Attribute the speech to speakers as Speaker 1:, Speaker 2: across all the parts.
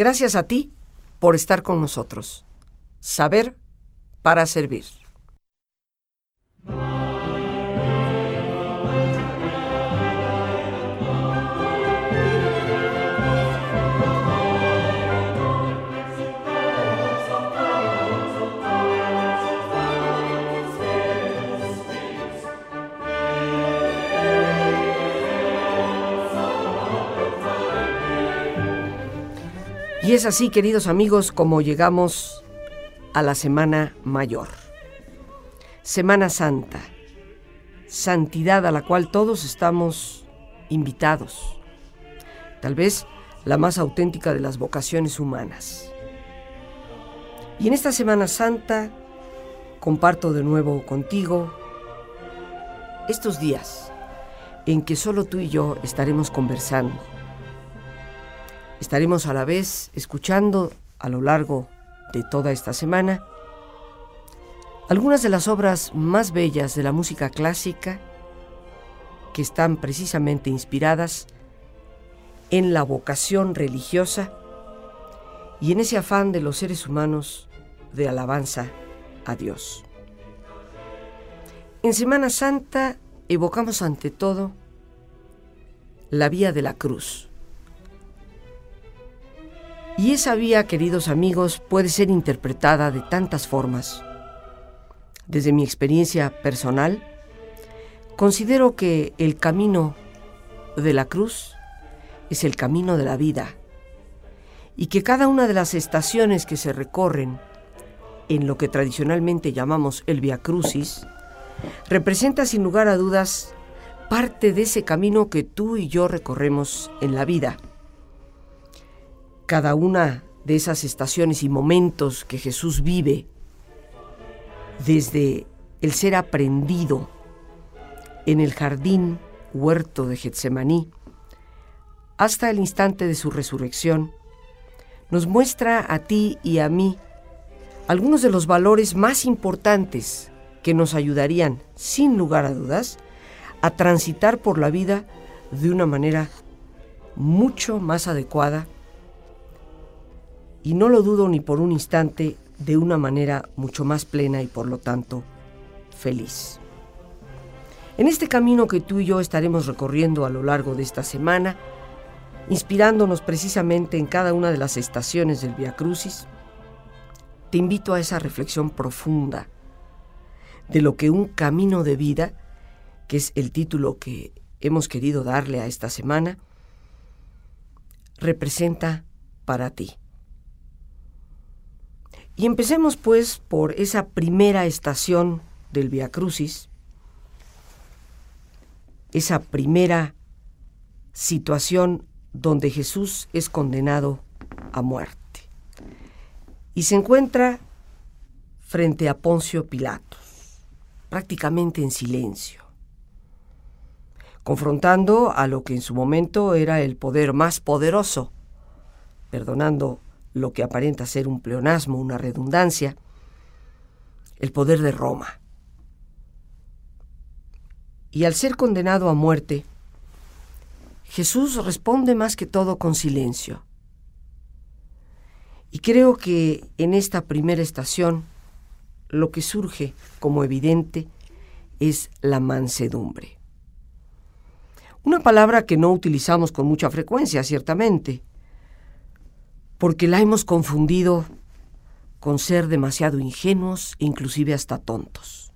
Speaker 1: Gracias a ti por estar con nosotros. Saber para servir. Y es así, queridos amigos, como llegamos a la Semana Mayor. Semana Santa, santidad a la cual todos estamos invitados. Tal vez la más auténtica de las vocaciones humanas. Y en esta Semana Santa comparto de nuevo contigo estos días en que solo tú y yo estaremos conversando Estaremos a la vez escuchando a lo largo de toda esta semana algunas de las obras más bellas de la música clásica que están precisamente inspiradas en la vocación religiosa y en ese afán de los seres humanos de alabanza a Dios. En Semana Santa evocamos ante todo la vía de la cruz y esa vía, queridos amigos, puede ser interpretada de tantas formas. Desde mi experiencia personal, considero que el camino de la cruz es el camino de la vida y que cada una de las estaciones que se recorren en lo que tradicionalmente llamamos el Via Crucis representa sin lugar a dudas parte de ese camino que tú y yo recorremos en la vida cada una de esas estaciones y momentos que Jesús vive, desde el ser aprendido en el jardín huerto de Getsemaní hasta el instante de su resurrección, nos muestra a ti y a mí algunos de los valores más importantes que nos ayudarían, sin lugar a dudas, a transitar por la vida de una manera mucho más adecuada y no lo dudo ni por un instante, de una manera mucho más plena y por lo tanto feliz. En este camino que tú y yo estaremos recorriendo a lo largo de esta semana, inspirándonos precisamente en cada una de las estaciones del Via Crucis, te invito a esa reflexión profunda de lo que un camino de vida, que es el título que hemos querido darle a esta semana, representa para ti. Y empecemos pues por esa primera estación del Via Crucis, esa primera situación donde Jesús es condenado a muerte. Y se encuentra frente a Poncio Pilatos, prácticamente en silencio, confrontando a lo que en su momento era el poder más poderoso, perdonando lo que aparenta ser un pleonasmo, una redundancia, el poder de Roma. Y al ser condenado a muerte, Jesús responde más que todo con silencio. Y creo que en esta primera estación lo que surge como evidente es la mansedumbre. Una palabra que no utilizamos con mucha frecuencia, ciertamente, porque la hemos confundido con ser demasiado ingenuos inclusive hasta tontos.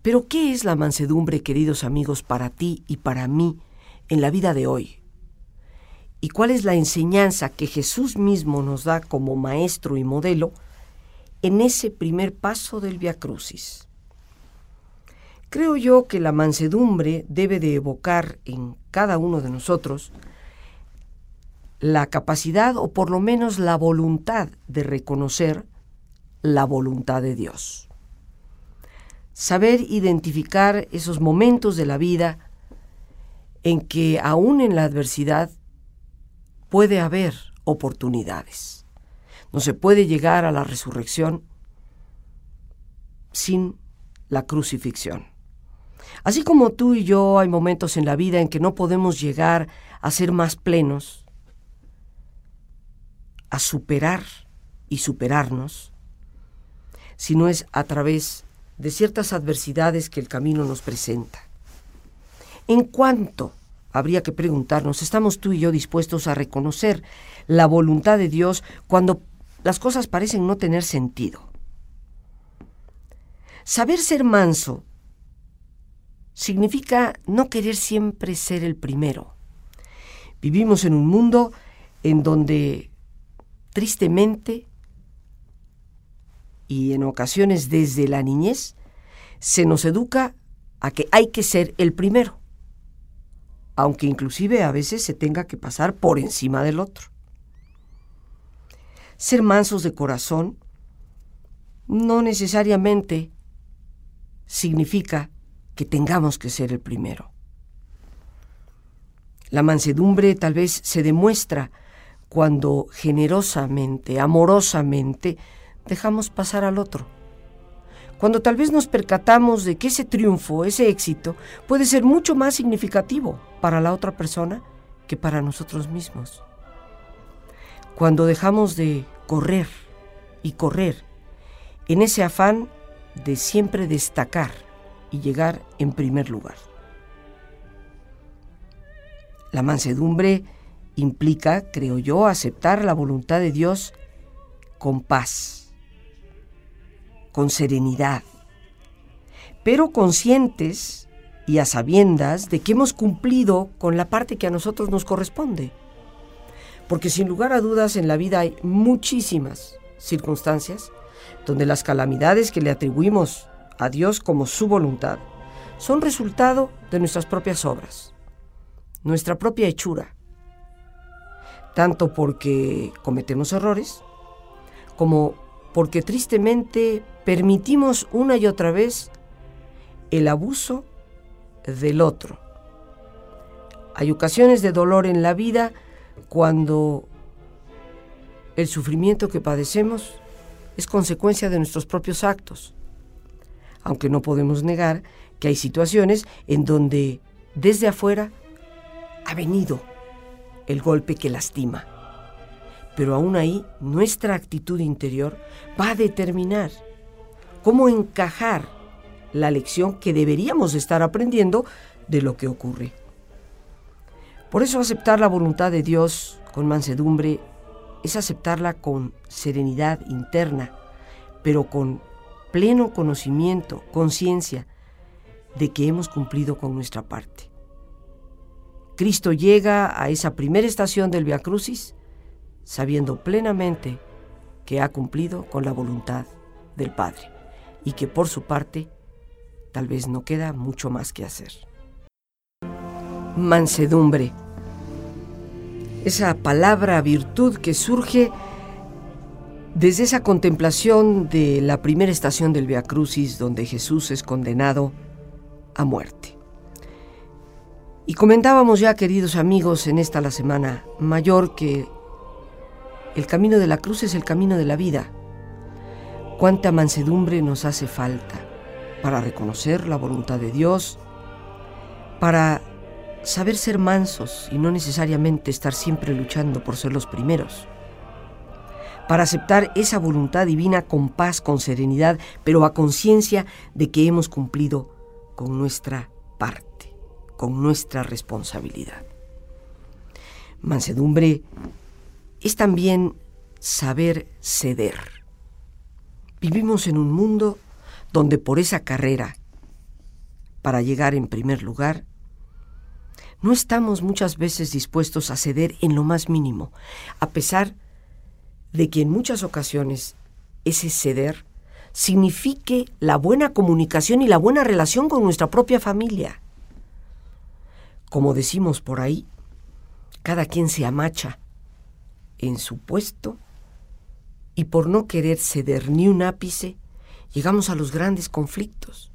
Speaker 1: Pero ¿qué es la mansedumbre, queridos amigos, para ti y para mí en la vida de hoy? ¿Y cuál es la enseñanza que Jesús mismo nos da como maestro y modelo en ese primer paso del Via Crucis? Creo yo que la mansedumbre debe de evocar en cada uno de nosotros la capacidad o por lo menos la voluntad de reconocer la voluntad de Dios. Saber identificar esos momentos de la vida en que aún en la adversidad puede haber oportunidades. No se puede llegar a la resurrección sin la crucifixión. Así como tú y yo hay momentos en la vida en que no podemos llegar a ser más plenos, a superar y superarnos, sino es a través de ciertas adversidades que el camino nos presenta. ¿En cuánto, habría que preguntarnos, estamos tú y yo dispuestos a reconocer la voluntad de Dios cuando las cosas parecen no tener sentido? Saber ser manso significa no querer siempre ser el primero. Vivimos en un mundo en donde, tristemente, y en ocasiones desde la niñez, se nos educa a que hay que ser el primero, aunque inclusive a veces se tenga que pasar por encima del otro. Ser mansos de corazón no necesariamente significa que tengamos que ser el primero. La mansedumbre tal vez se demuestra cuando generosamente, amorosamente, dejamos pasar al otro. Cuando tal vez nos percatamos de que ese triunfo, ese éxito, puede ser mucho más significativo para la otra persona que para nosotros mismos. Cuando dejamos de correr y correr en ese afán de siempre destacar y llegar en primer lugar. La mansedumbre implica, creo yo, aceptar la voluntad de Dios con paz, con serenidad, pero conscientes y a sabiendas de que hemos cumplido con la parte que a nosotros nos corresponde. Porque sin lugar a dudas en la vida hay muchísimas circunstancias donde las calamidades que le atribuimos a Dios como su voluntad son resultado de nuestras propias obras, nuestra propia hechura, tanto porque cometemos errores, como porque tristemente permitimos una y otra vez el abuso del otro. Hay ocasiones de dolor en la vida cuando el sufrimiento que padecemos es consecuencia de nuestros propios actos, aunque no podemos negar que hay situaciones en donde desde afuera ha venido el golpe que lastima. Pero aún ahí nuestra actitud interior va a determinar cómo encajar la lección que deberíamos estar aprendiendo de lo que ocurre. Por eso aceptar la voluntad de Dios con mansedumbre es aceptarla con serenidad interna, pero con pleno conocimiento, conciencia de que hemos cumplido con nuestra parte. Cristo llega a esa primera estación del Via Crucis sabiendo plenamente que ha cumplido con la voluntad del Padre y que por su parte tal vez no queda mucho más que hacer. Mansedumbre. Esa palabra virtud que surge desde esa contemplación de la primera estación del Via Crucis donde Jesús es condenado a muerte. Y comentábamos ya, queridos amigos, en esta la semana mayor que el camino de la cruz es el camino de la vida. Cuánta mansedumbre nos hace falta para reconocer la voluntad de Dios, para saber ser mansos y no necesariamente estar siempre luchando por ser los primeros para aceptar esa voluntad divina con paz, con serenidad, pero a conciencia de que hemos cumplido con nuestra parte, con nuestra responsabilidad. Mansedumbre es también saber ceder. Vivimos en un mundo donde por esa carrera, para llegar en primer lugar, no estamos muchas veces dispuestos a ceder en lo más mínimo, a pesar de que en muchas ocasiones ese ceder signifique la buena comunicación y la buena relación con nuestra propia familia. Como decimos por ahí, cada quien se amacha en su puesto y por no querer ceder ni un ápice, llegamos a los grandes conflictos,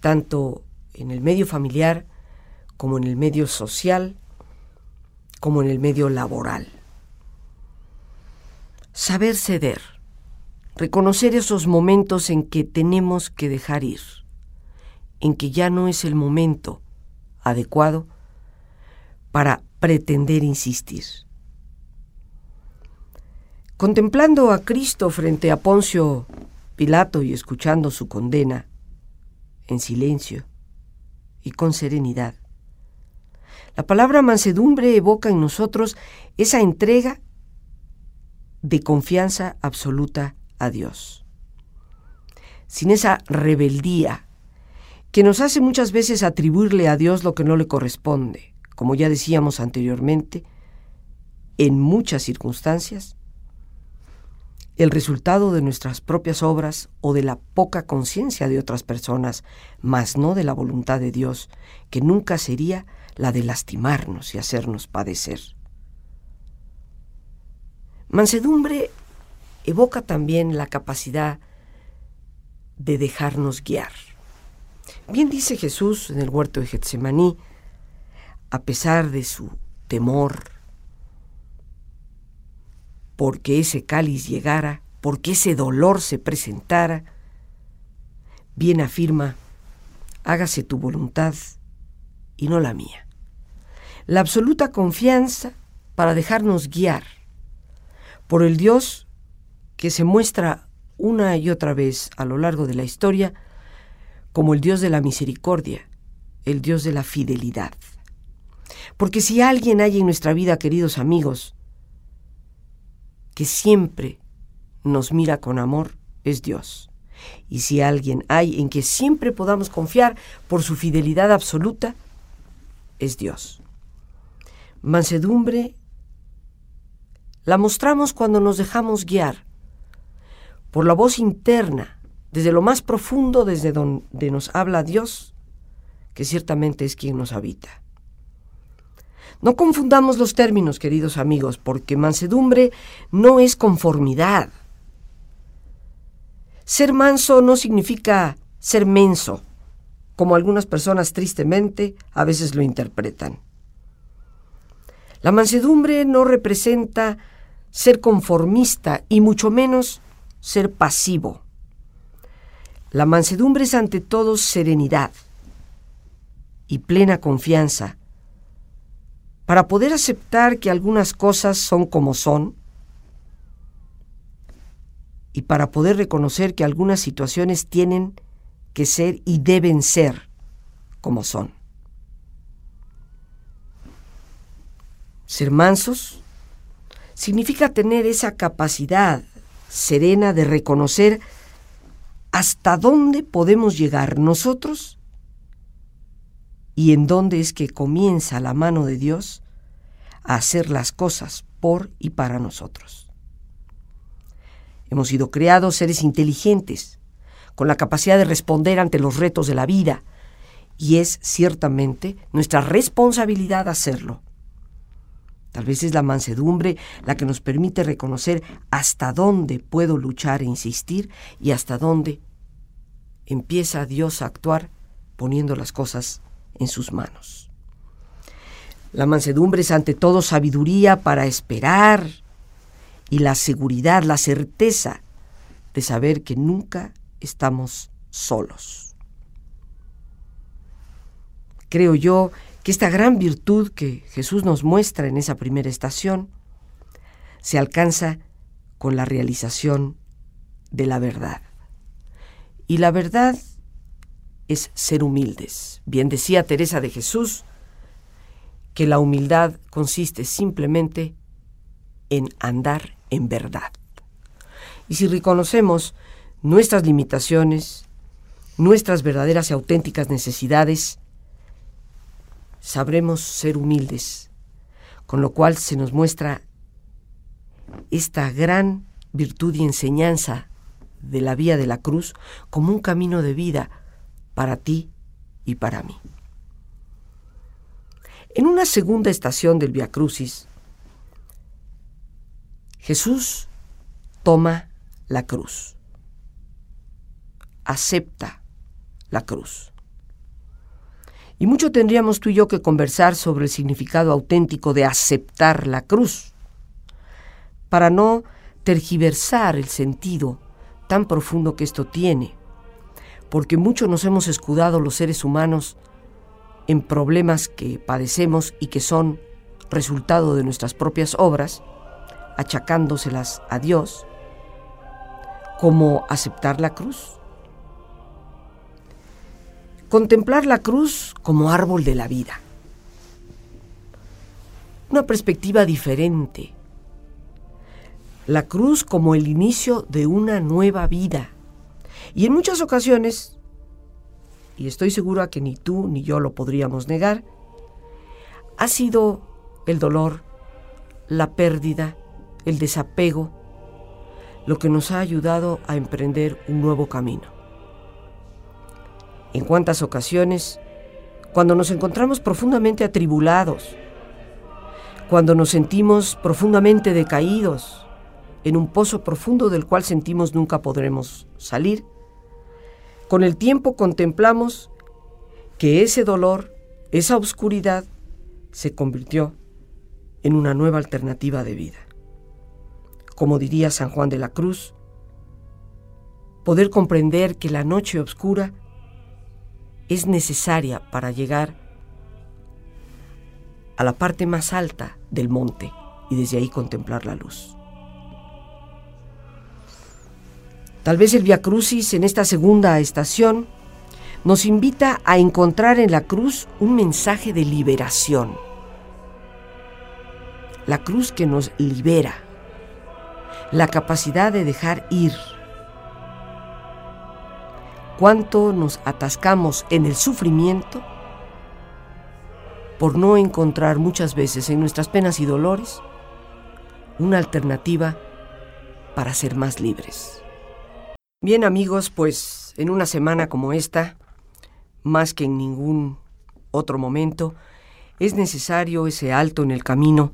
Speaker 1: tanto en el medio familiar como en el medio social, como en el medio laboral. Saber ceder, reconocer esos momentos en que tenemos que dejar ir, en que ya no es el momento adecuado para pretender insistir. Contemplando a Cristo frente a Poncio Pilato y escuchando su condena, en silencio y con serenidad, la palabra mansedumbre evoca en nosotros esa entrega de confianza absoluta a Dios. Sin esa rebeldía que nos hace muchas veces atribuirle a Dios lo que no le corresponde, como ya decíamos anteriormente, en muchas circunstancias, el resultado de nuestras propias obras o de la poca conciencia de otras personas, mas no de la voluntad de Dios, que nunca sería la de lastimarnos y hacernos padecer. Mansedumbre evoca también la capacidad de dejarnos guiar. Bien dice Jesús en el huerto de Getsemaní, a pesar de su temor, porque ese cáliz llegara, porque ese dolor se presentara, bien afirma, hágase tu voluntad y no la mía. La absoluta confianza para dejarnos guiar por el Dios que se muestra una y otra vez a lo largo de la historia como el Dios de la misericordia, el Dios de la fidelidad. Porque si alguien hay en nuestra vida, queridos amigos, que siempre nos mira con amor es Dios. Y si alguien hay en que siempre podamos confiar por su fidelidad absoluta, es Dios. Mansedumbre la mostramos cuando nos dejamos guiar por la voz interna, desde lo más profundo, desde donde nos habla Dios, que ciertamente es quien nos habita. No confundamos los términos, queridos amigos, porque mansedumbre no es conformidad. Ser manso no significa ser menso, como algunas personas tristemente a veces lo interpretan. La mansedumbre no representa ser conformista y mucho menos ser pasivo. La mansedumbre es ante todo serenidad y plena confianza para poder aceptar que algunas cosas son como son y para poder reconocer que algunas situaciones tienen que ser y deben ser como son. Ser mansos significa tener esa capacidad serena de reconocer hasta dónde podemos llegar nosotros y en dónde es que comienza la mano de Dios a hacer las cosas por y para nosotros. Hemos sido creados seres inteligentes, con la capacidad de responder ante los retos de la vida, y es ciertamente nuestra responsabilidad hacerlo. Tal vez es la mansedumbre la que nos permite reconocer hasta dónde puedo luchar e insistir y hasta dónde empieza Dios a actuar poniendo las cosas en sus manos. La mansedumbre es ante todo sabiduría para esperar y la seguridad, la certeza de saber que nunca estamos solos. Creo yo que esta gran virtud que Jesús nos muestra en esa primera estación se alcanza con la realización de la verdad. Y la verdad es ser humildes. Bien decía Teresa de Jesús que la humildad consiste simplemente en andar en verdad. Y si reconocemos nuestras limitaciones, nuestras verdaderas y auténticas necesidades, sabremos ser humildes, con lo cual se nos muestra esta gran virtud y enseñanza de la vía de la cruz como un camino de vida para ti y para mí. En una segunda estación del Via Crucis, Jesús toma la cruz, acepta la cruz. Y mucho tendríamos tú y yo que conversar sobre el significado auténtico de aceptar la cruz, para no tergiversar el sentido tan profundo que esto tiene porque mucho nos hemos escudado los seres humanos en problemas que padecemos y que son resultado de nuestras propias obras, achacándoselas a Dios, como aceptar la cruz. Contemplar la cruz como árbol de la vida. Una perspectiva diferente. La cruz como el inicio de una nueva vida. Y en muchas ocasiones, y estoy segura que ni tú ni yo lo podríamos negar, ha sido el dolor, la pérdida, el desapego, lo que nos ha ayudado a emprender un nuevo camino. En cuántas ocasiones, cuando nos encontramos profundamente atribulados, cuando nos sentimos profundamente decaídos, en un pozo profundo del cual sentimos nunca podremos salir, con el tiempo contemplamos que ese dolor, esa oscuridad, se convirtió en una nueva alternativa de vida. Como diría San Juan de la Cruz, poder comprender que la noche oscura es necesaria para llegar a la parte más alta del monte y desde ahí contemplar la luz. Tal vez el Via Crucis en esta segunda estación nos invita a encontrar en la cruz un mensaje de liberación. La cruz que nos libera, la capacidad de dejar ir cuánto nos atascamos en el sufrimiento por no encontrar muchas veces en nuestras penas y dolores una alternativa para ser más libres. Bien amigos, pues en una semana como esta, más que en ningún otro momento, es necesario ese alto en el camino,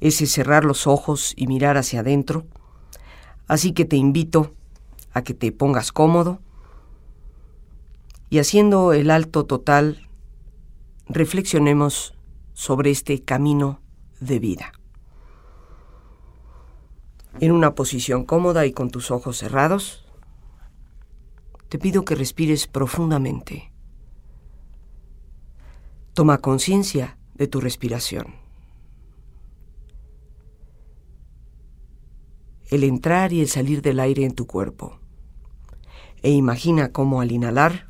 Speaker 1: ese cerrar los ojos y mirar hacia adentro. Así que te invito a que te pongas cómodo, y haciendo el alto total, reflexionemos sobre este camino de vida. En una posición cómoda y con tus ojos cerrados, te pido que respires profundamente. Toma conciencia de tu respiración. El entrar y el salir del aire en tu cuerpo. E imagina cómo al inhalar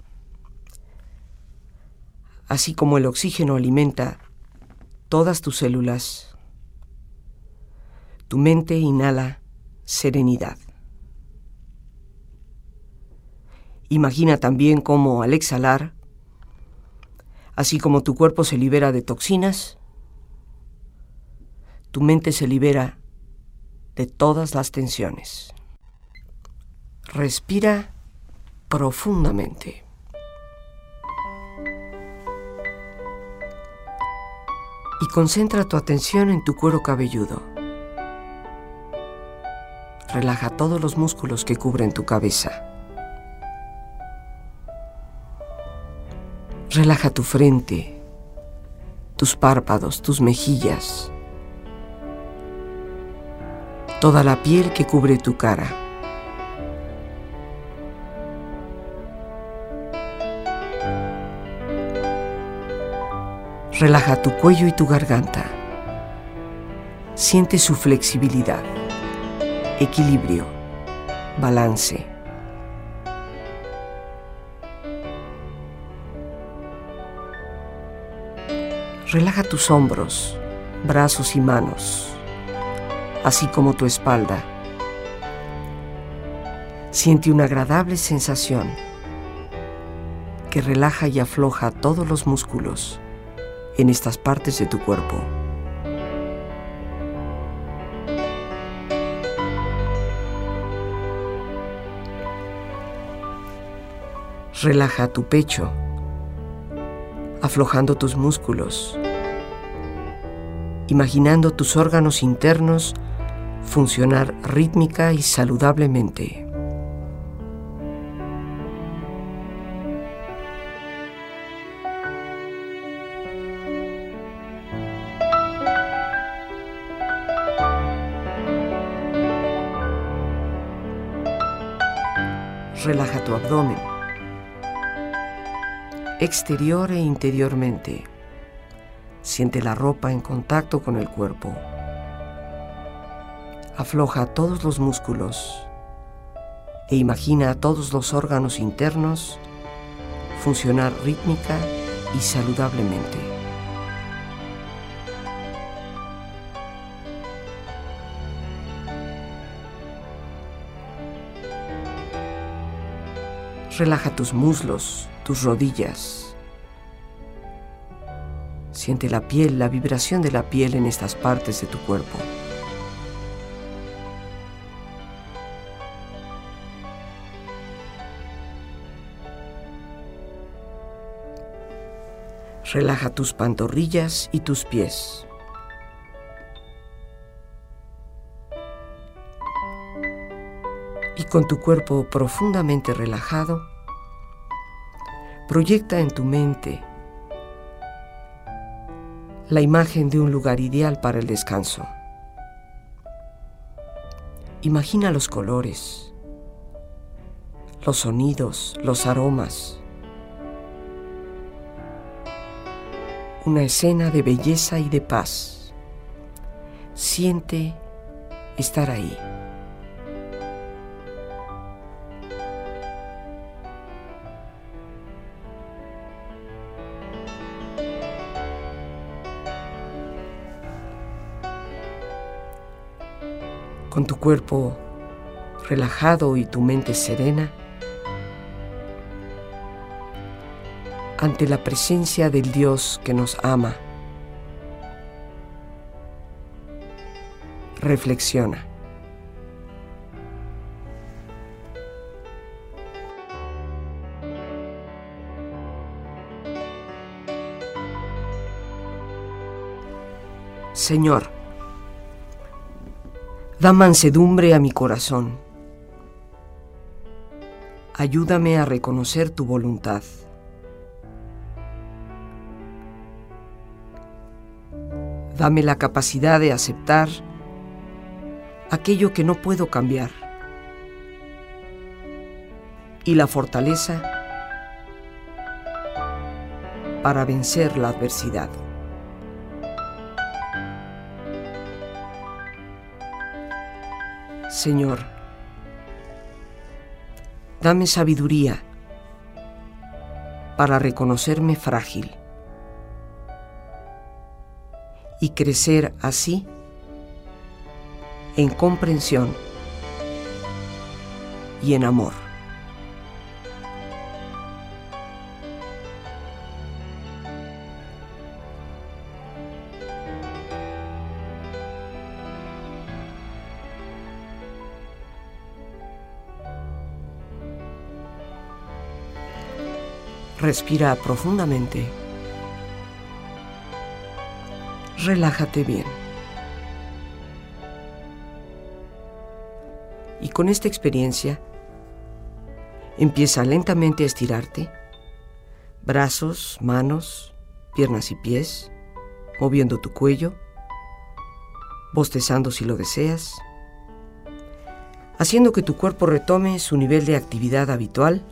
Speaker 1: así como el oxígeno alimenta todas tus células, tu mente inhala serenidad. Imagina también cómo al exhalar, así como tu cuerpo se libera de toxinas, tu mente se libera de todas las tensiones. Respira profundamente. y concentra tu atención en tu cuero cabelludo. Relaja todos los músculos que cubren tu cabeza. Relaja tu frente, tus párpados, tus mejillas, toda la piel que cubre tu cara. Relaja tu cuello y tu garganta. Siente su flexibilidad, equilibrio, balance. Relaja tus hombros, brazos y manos, así como tu espalda. Siente una agradable sensación que relaja y afloja todos los músculos en estas partes de tu cuerpo. Relaja tu pecho, aflojando tus músculos, imaginando tus órganos internos funcionar rítmica y saludablemente. Relaja tu abdomen, exterior e interiormente. Siente la ropa en contacto con el cuerpo. Afloja todos los músculos e imagina a todos los órganos internos funcionar rítmica y saludablemente. Relaja tus muslos, tus rodillas. Siente la piel, la vibración de la piel en estas partes de tu cuerpo. Relaja tus pantorrillas y tus pies. Y con tu cuerpo profundamente relajado, proyecta en tu mente la imagen de un lugar ideal para el descanso. Imagina los colores, los sonidos, los aromas una escena de belleza y de paz. Siente estar ahí. Con tu cuerpo relajado y tu mente serena, ante la presencia del Dios que nos ama. Reflexiona. Señor, da mansedumbre a mi corazón. Ayúdame a reconocer tu voluntad. Dame la capacidad de aceptar aquello que no puedo cambiar y la fortaleza para vencer la adversidad. Señor, dame sabiduría para reconocerme frágil y crecer así en comprensión y en amor. Respira profundamente relájate bien. Y con esta experiencia, empieza lentamente a estirarte, brazos, manos, piernas y pies, moviendo tu cuello, bostezando si lo deseas, haciendo que tu cuerpo retome su nivel de actividad habitual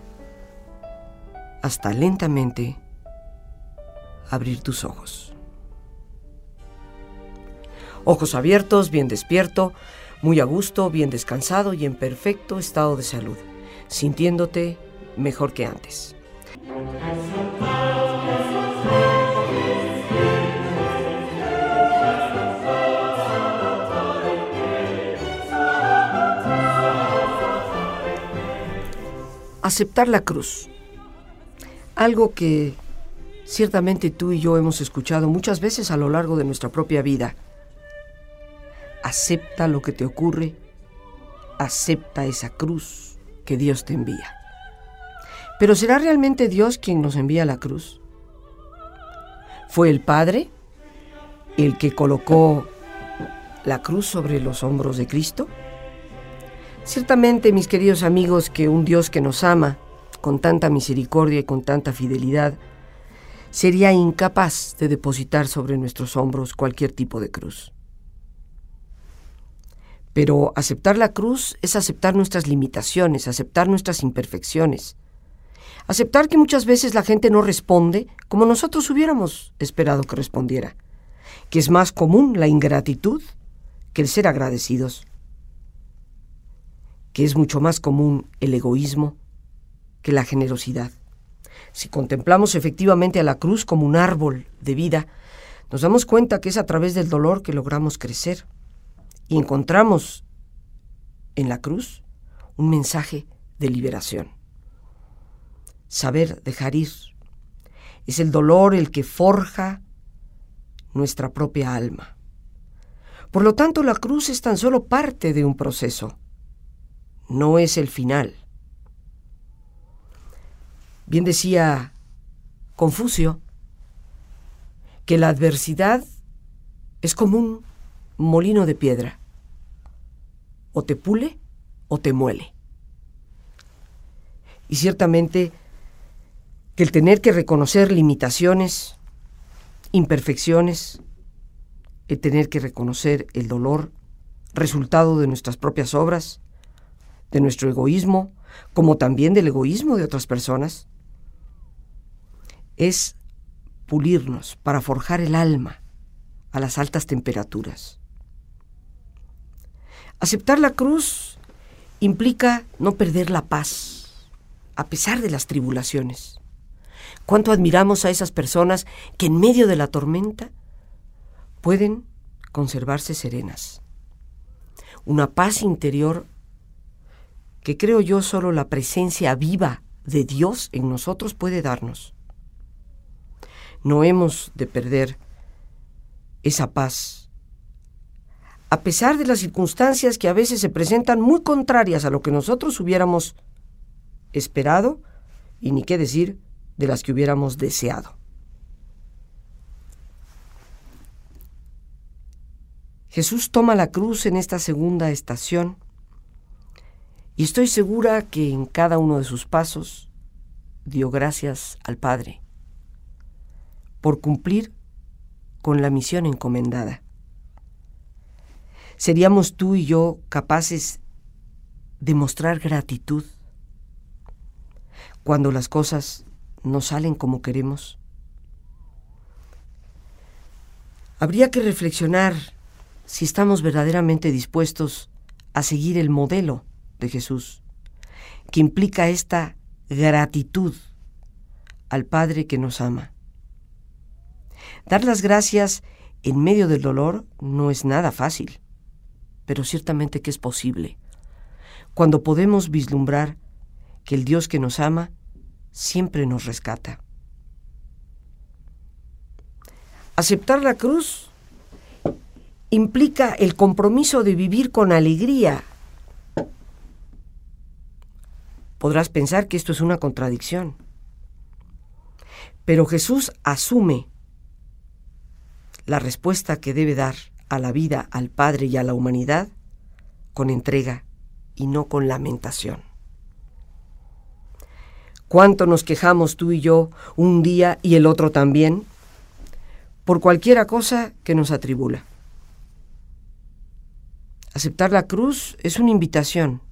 Speaker 1: hasta lentamente abrir tus ojos ojos abiertos, bien despierto, muy a gusto, bien descansado y en perfecto estado de salud, sintiéndote mejor que antes. Aceptar la cruz. Algo que ciertamente tú y yo hemos escuchado muchas veces a lo largo de nuestra propia vida acepta lo que te ocurre, acepta esa cruz que Dios te envía. Pero ¿será realmente Dios quien nos envía la cruz? ¿Fue el Padre el que colocó la cruz sobre los hombros de Cristo? Ciertamente, mis queridos amigos, que un Dios que nos ama con tanta misericordia y con tanta fidelidad, sería incapaz de depositar sobre nuestros hombros cualquier tipo de cruz. Pero aceptar la cruz es aceptar nuestras limitaciones, aceptar nuestras imperfecciones. Aceptar que muchas veces la gente no responde como nosotros hubiéramos esperado que respondiera. Que es más común la ingratitud que el ser agradecidos. que es mucho más común el egoísmo que la generosidad. Si contemplamos efectivamente a la cruz como un árbol de vida, nos damos cuenta que es a través del dolor que logramos crecer y encontramos en la cruz un mensaje de liberación. Saber dejar ir. Es el dolor el que forja nuestra propia alma. Por lo tanto, la cruz es tan solo parte de un proceso, no es el final. Bien decía Confucio que la adversidad es como un molino de piedra. O te pule o te muele. Y ciertamente que el tener que reconocer limitaciones, imperfecciones, el tener que reconocer el dolor, resultado de nuestras propias obras, de nuestro egoísmo, como también del egoísmo de otras personas, es pulirnos para forjar el alma a las altas temperaturas. Aceptar la cruz implica no perder la paz, a pesar de las tribulaciones. Cuánto admiramos a esas personas que en medio de la tormenta pueden conservarse serenas. Una paz interior que creo yo solo la presencia viva de Dios en nosotros puede darnos. No hemos de perder esa paz. A pesar de las circunstancias que a veces se presentan muy contrarias a lo que nosotros hubiéramos esperado, y ni qué decir de las que hubiéramos deseado. Jesús toma la cruz en esta segunda estación y estoy segura que en cada uno de sus pasos dio gracias al Padre por cumplir con la misión encomendada. ¿Seríamos tú y yo capaces de mostrar gratitud cuando las cosas no salen como queremos? Habría que reflexionar si estamos verdaderamente dispuestos a seguir el modelo de Jesús, que implica esta gratitud al Padre que nos ama. Dar las gracias en medio del dolor no es nada fácil, pero ciertamente que es posible, cuando podemos vislumbrar que el Dios que nos ama siempre nos rescata. Aceptar la cruz implica el compromiso de vivir con alegría. Podrás pensar que esto es una contradicción, pero Jesús asume la respuesta que debe dar a la vida, al Padre y a la humanidad con entrega y no con lamentación. ¿Cuánto nos quejamos tú y yo un día y el otro también? Por cualquiera cosa que nos atribula. Aceptar la cruz es una invitación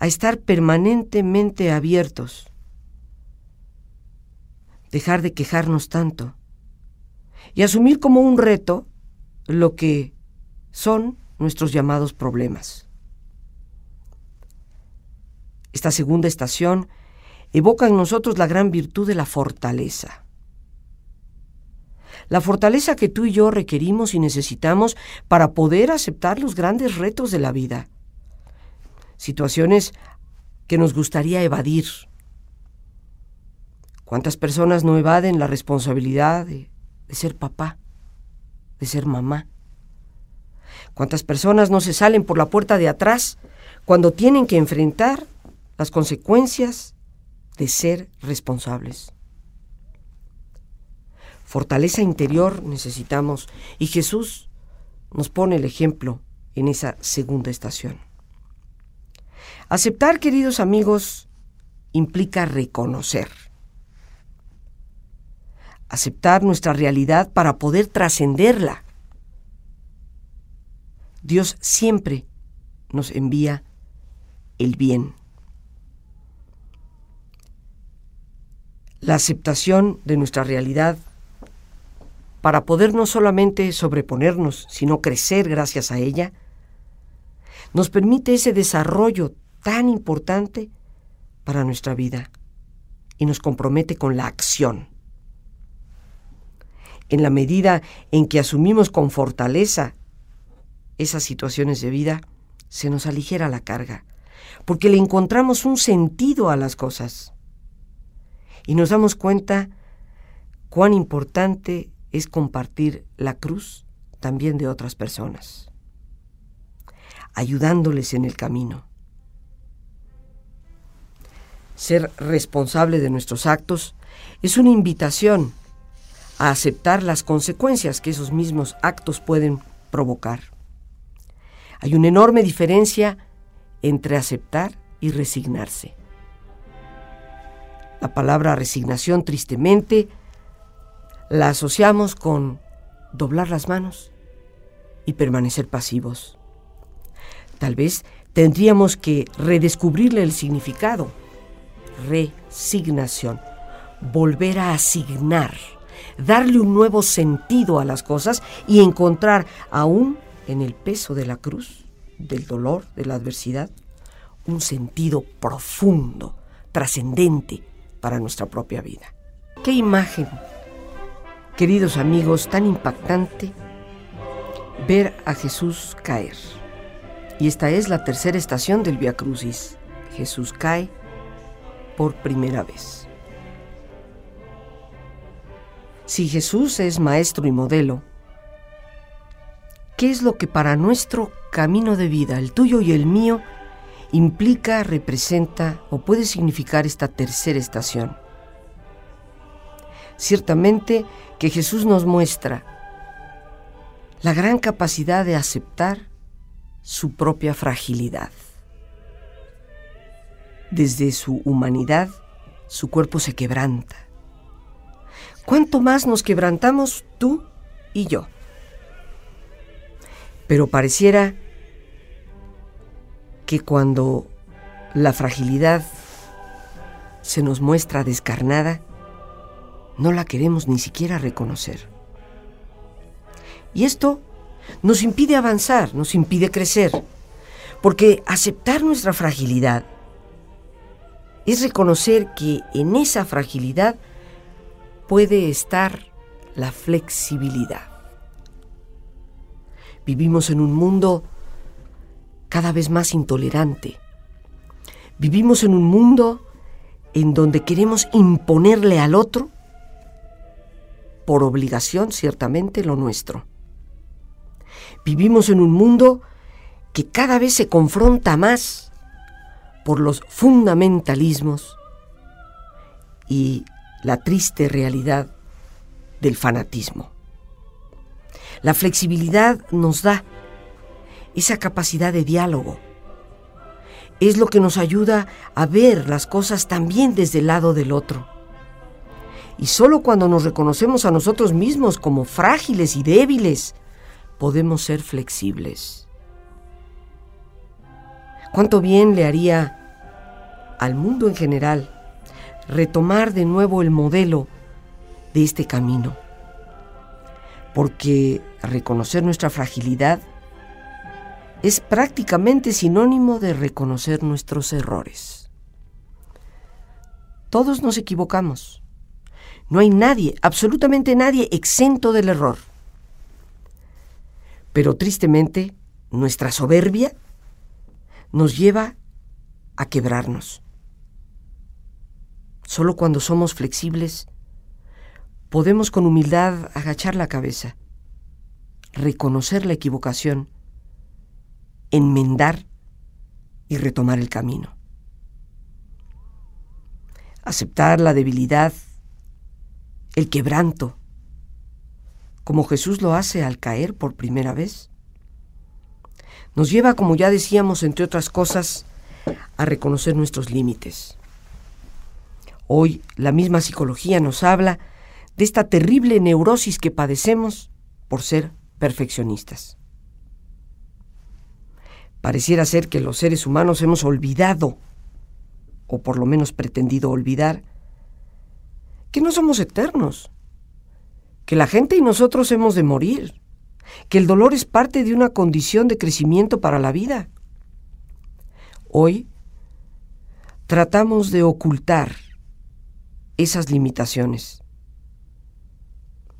Speaker 1: a estar permanentemente abiertos, dejar de quejarnos tanto y asumir como un reto lo que son nuestros llamados problemas. Esta segunda estación evoca en nosotros la gran virtud de la fortaleza. La fortaleza que tú y yo requerimos y necesitamos para poder aceptar los grandes retos de la vida. Situaciones que nos gustaría evadir. ¿Cuántas personas no evaden la responsabilidad de ser papá, de ser mamá. ¿Cuántas personas no se salen por la puerta de atrás cuando tienen que enfrentar las consecuencias de ser responsables? Fortaleza interior necesitamos y Jesús nos pone el ejemplo en esa segunda estación. Aceptar, queridos amigos, implica reconocer aceptar nuestra realidad para poder trascenderla. Dios siempre nos envía el bien. La aceptación de nuestra realidad para poder no solamente sobreponernos, sino crecer gracias a ella, nos permite ese desarrollo tan importante para nuestra vida y nos compromete con la acción. En la medida en que asumimos con fortaleza esas situaciones de vida, se nos aligera la carga, porque le encontramos un sentido a las cosas y nos damos cuenta cuán importante es compartir la cruz también de otras personas, ayudándoles en el camino. Ser responsable de nuestros actos es una invitación a aceptar las consecuencias que esos mismos actos pueden provocar. Hay una enorme diferencia entre aceptar y resignarse. La palabra resignación tristemente la asociamos con doblar las manos y permanecer pasivos. Tal vez tendríamos que redescubrirle el significado. Resignación. Volver a asignar. Darle un nuevo sentido a las cosas y encontrar aún en el peso de la cruz, del dolor, de la adversidad, un sentido profundo, trascendente para nuestra propia vida. ¿Qué imagen, queridos amigos, tan impactante ver a Jesús caer? Y esta es la tercera estación del Via Crucis. Jesús cae por primera vez. Si Jesús es maestro y modelo, ¿qué es lo que para nuestro camino de vida, el tuyo y el mío, implica, representa o puede significar esta tercera estación? Ciertamente que Jesús nos muestra la gran capacidad de aceptar su propia fragilidad. Desde su humanidad, su cuerpo se quebranta. ¿Cuánto más nos quebrantamos tú y yo? Pero pareciera que cuando la fragilidad se nos muestra descarnada, no la queremos ni siquiera reconocer. Y esto nos impide avanzar, nos impide crecer, porque aceptar nuestra fragilidad es reconocer que en esa fragilidad puede estar la flexibilidad. Vivimos en un mundo cada vez más intolerante. Vivimos en un mundo en donde queremos imponerle al otro, por obligación ciertamente, lo nuestro. Vivimos en un mundo que cada vez se confronta más por los fundamentalismos y la triste realidad del fanatismo. La flexibilidad nos da esa capacidad de diálogo. Es lo que nos ayuda a ver las cosas también desde el lado del otro. Y solo cuando nos reconocemos a nosotros mismos como frágiles y débiles, podemos ser flexibles. ¿Cuánto bien le haría al mundo en general retomar de nuevo el modelo de este camino? Porque reconocer nuestra fragilidad es prácticamente sinónimo de reconocer nuestros errores. Todos nos equivocamos. No hay nadie, absolutamente nadie, exento del error. Pero tristemente, nuestra soberbia nos lleva a quebrarnos. Solo cuando somos flexibles podemos con humildad agachar la cabeza, reconocer la equivocación, enmendar y retomar el camino. Aceptar la debilidad, el quebranto, como Jesús lo hace al caer por primera vez. Nos lleva, como ya decíamos, entre otras cosas, a reconocer nuestros límites. Hoy la misma psicología nos habla de esta terrible neurosis que padecemos por ser perfeccionistas. Pareciera ser que los seres humanos hemos olvidado, o por lo menos pretendido olvidar, que no somos eternos, que la gente y nosotros hemos de morir, que el dolor es parte de una condición de crecimiento para la vida. hoy tratamos de ocultar esas limitaciones.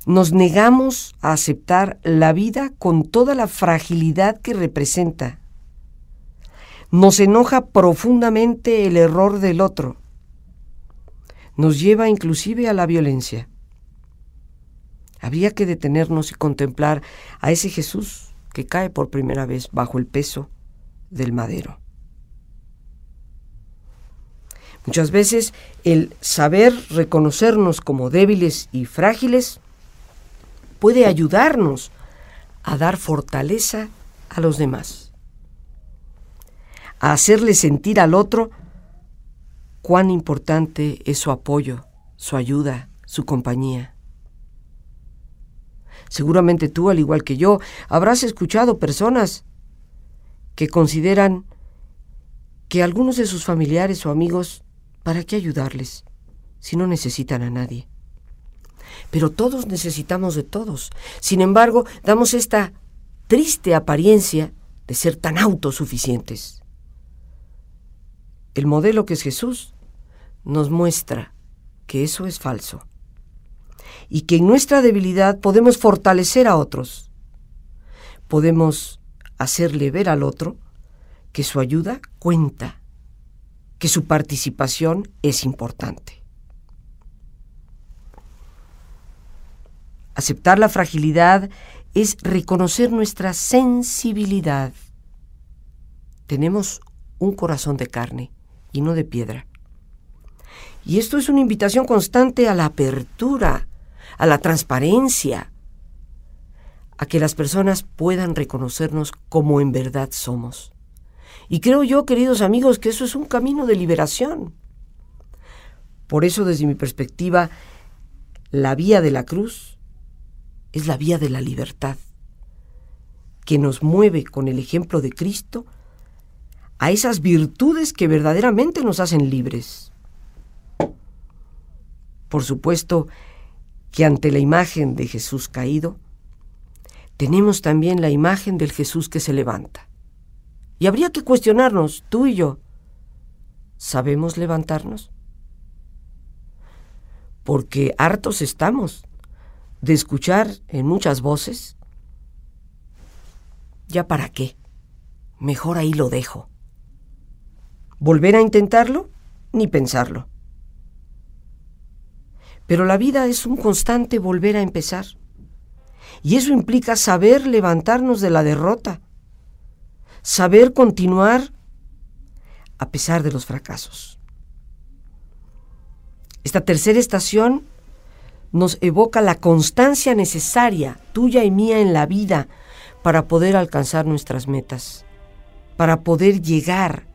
Speaker 1: Nos negamos a aceptar la vida con toda la fragilidad que representa. Nos enoja profundamente el error del otro. Nos lleva inclusive a la violencia. Habría que detenernos y contemplar a ese Jesús que cae por primera vez bajo el peso del madero. Muchas veces el saber reconocernos como débiles y frágiles puede ayudarnos a dar fortaleza a los demás, a hacerle sentir al otro cuán importante es su apoyo, su ayuda, su compañía. Seguramente tú, al igual que yo, habrás escuchado personas que consideran que algunos de sus familiares o amigos, ¿para qué ayudarles si no necesitan a nadie? Pero todos necesitamos de todos. Sin embargo, damos esta triste apariencia de ser tan autosuficientes. El modelo que es Jesús nos muestra que eso es falso y que en nuestra debilidad podemos fortalecer a otros. Podemos hacerle ver al otro que su ayuda cuenta, que su participación es importante. Aceptar la fragilidad es reconocer nuestra sensibilidad. Tenemos un corazón de carne y no de piedra. Y esto es una invitación constante a la apertura, a la transparencia, a que las personas puedan reconocernos como en verdad somos. Y creo yo, queridos amigos, que eso es un camino de liberación. Por eso, desde mi perspectiva, la vía de la cruz es la vía de la libertad, que nos mueve con el ejemplo de Cristo a esas virtudes que verdaderamente nos hacen libres. Por supuesto, que ante la imagen de Jesús caído, tenemos también la imagen del Jesús que se levanta. Y habría que cuestionarnos, tú y yo, ¿sabemos levantarnos? Porque hartos estamos de escuchar en muchas voces, ¿ya para qué? Mejor ahí lo dejo. ¿Volver a intentarlo? Ni pensarlo. Pero la vida es un constante volver a empezar. Y eso implica saber levantarnos de la derrota, saber continuar a pesar de los fracasos. Esta tercera estación nos evoca la constancia necesaria, tuya y mía, en la vida para poder alcanzar nuestras metas, para poder llegar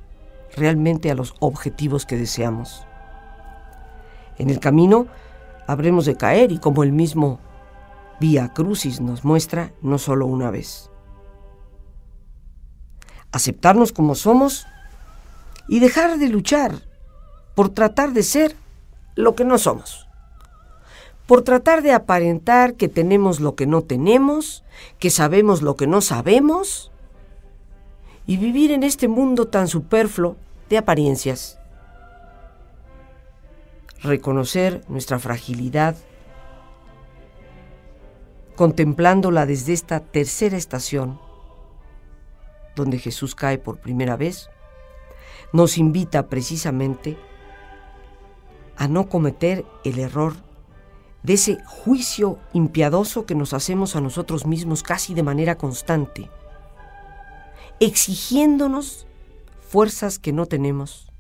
Speaker 1: realmente a los objetivos que deseamos. En el camino habremos de caer y como el mismo Vía Crucis nos muestra, no solo una vez. Aceptarnos como somos y dejar de luchar por tratar de ser lo que no somos. Por tratar de aparentar que tenemos lo que no tenemos, que sabemos lo que no sabemos, y vivir en este mundo tan superfluo de apariencias reconocer nuestra fragilidad, contemplándola desde esta tercera estación, donde Jesús cae por primera vez, nos invita precisamente a no cometer el error de ese juicio impiadoso que nos hacemos a nosotros mismos casi de manera constante, exigiéndonos fuerzas que no tenemos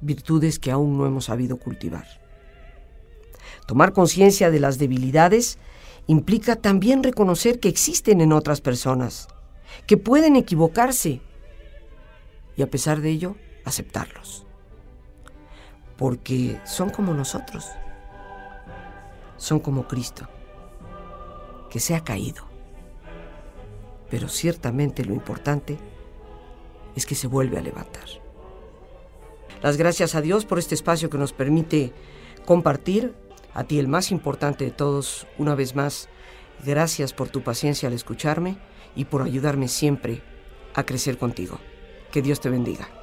Speaker 1: virtudes que aún no hemos sabido cultivar. Tomar conciencia de las debilidades implica también reconocer que existen en otras personas, que pueden equivocarse y a pesar de ello aceptarlos. Porque son como nosotros, son como Cristo, que se ha caído. Pero ciertamente lo importante es que se vuelve a levantar las gracias a Dios por este espacio que nos permite compartir. A ti el más importante de todos, una vez más, gracias por tu paciencia al escucharme y por ayudarme siempre a crecer contigo. Que Dios te bendiga.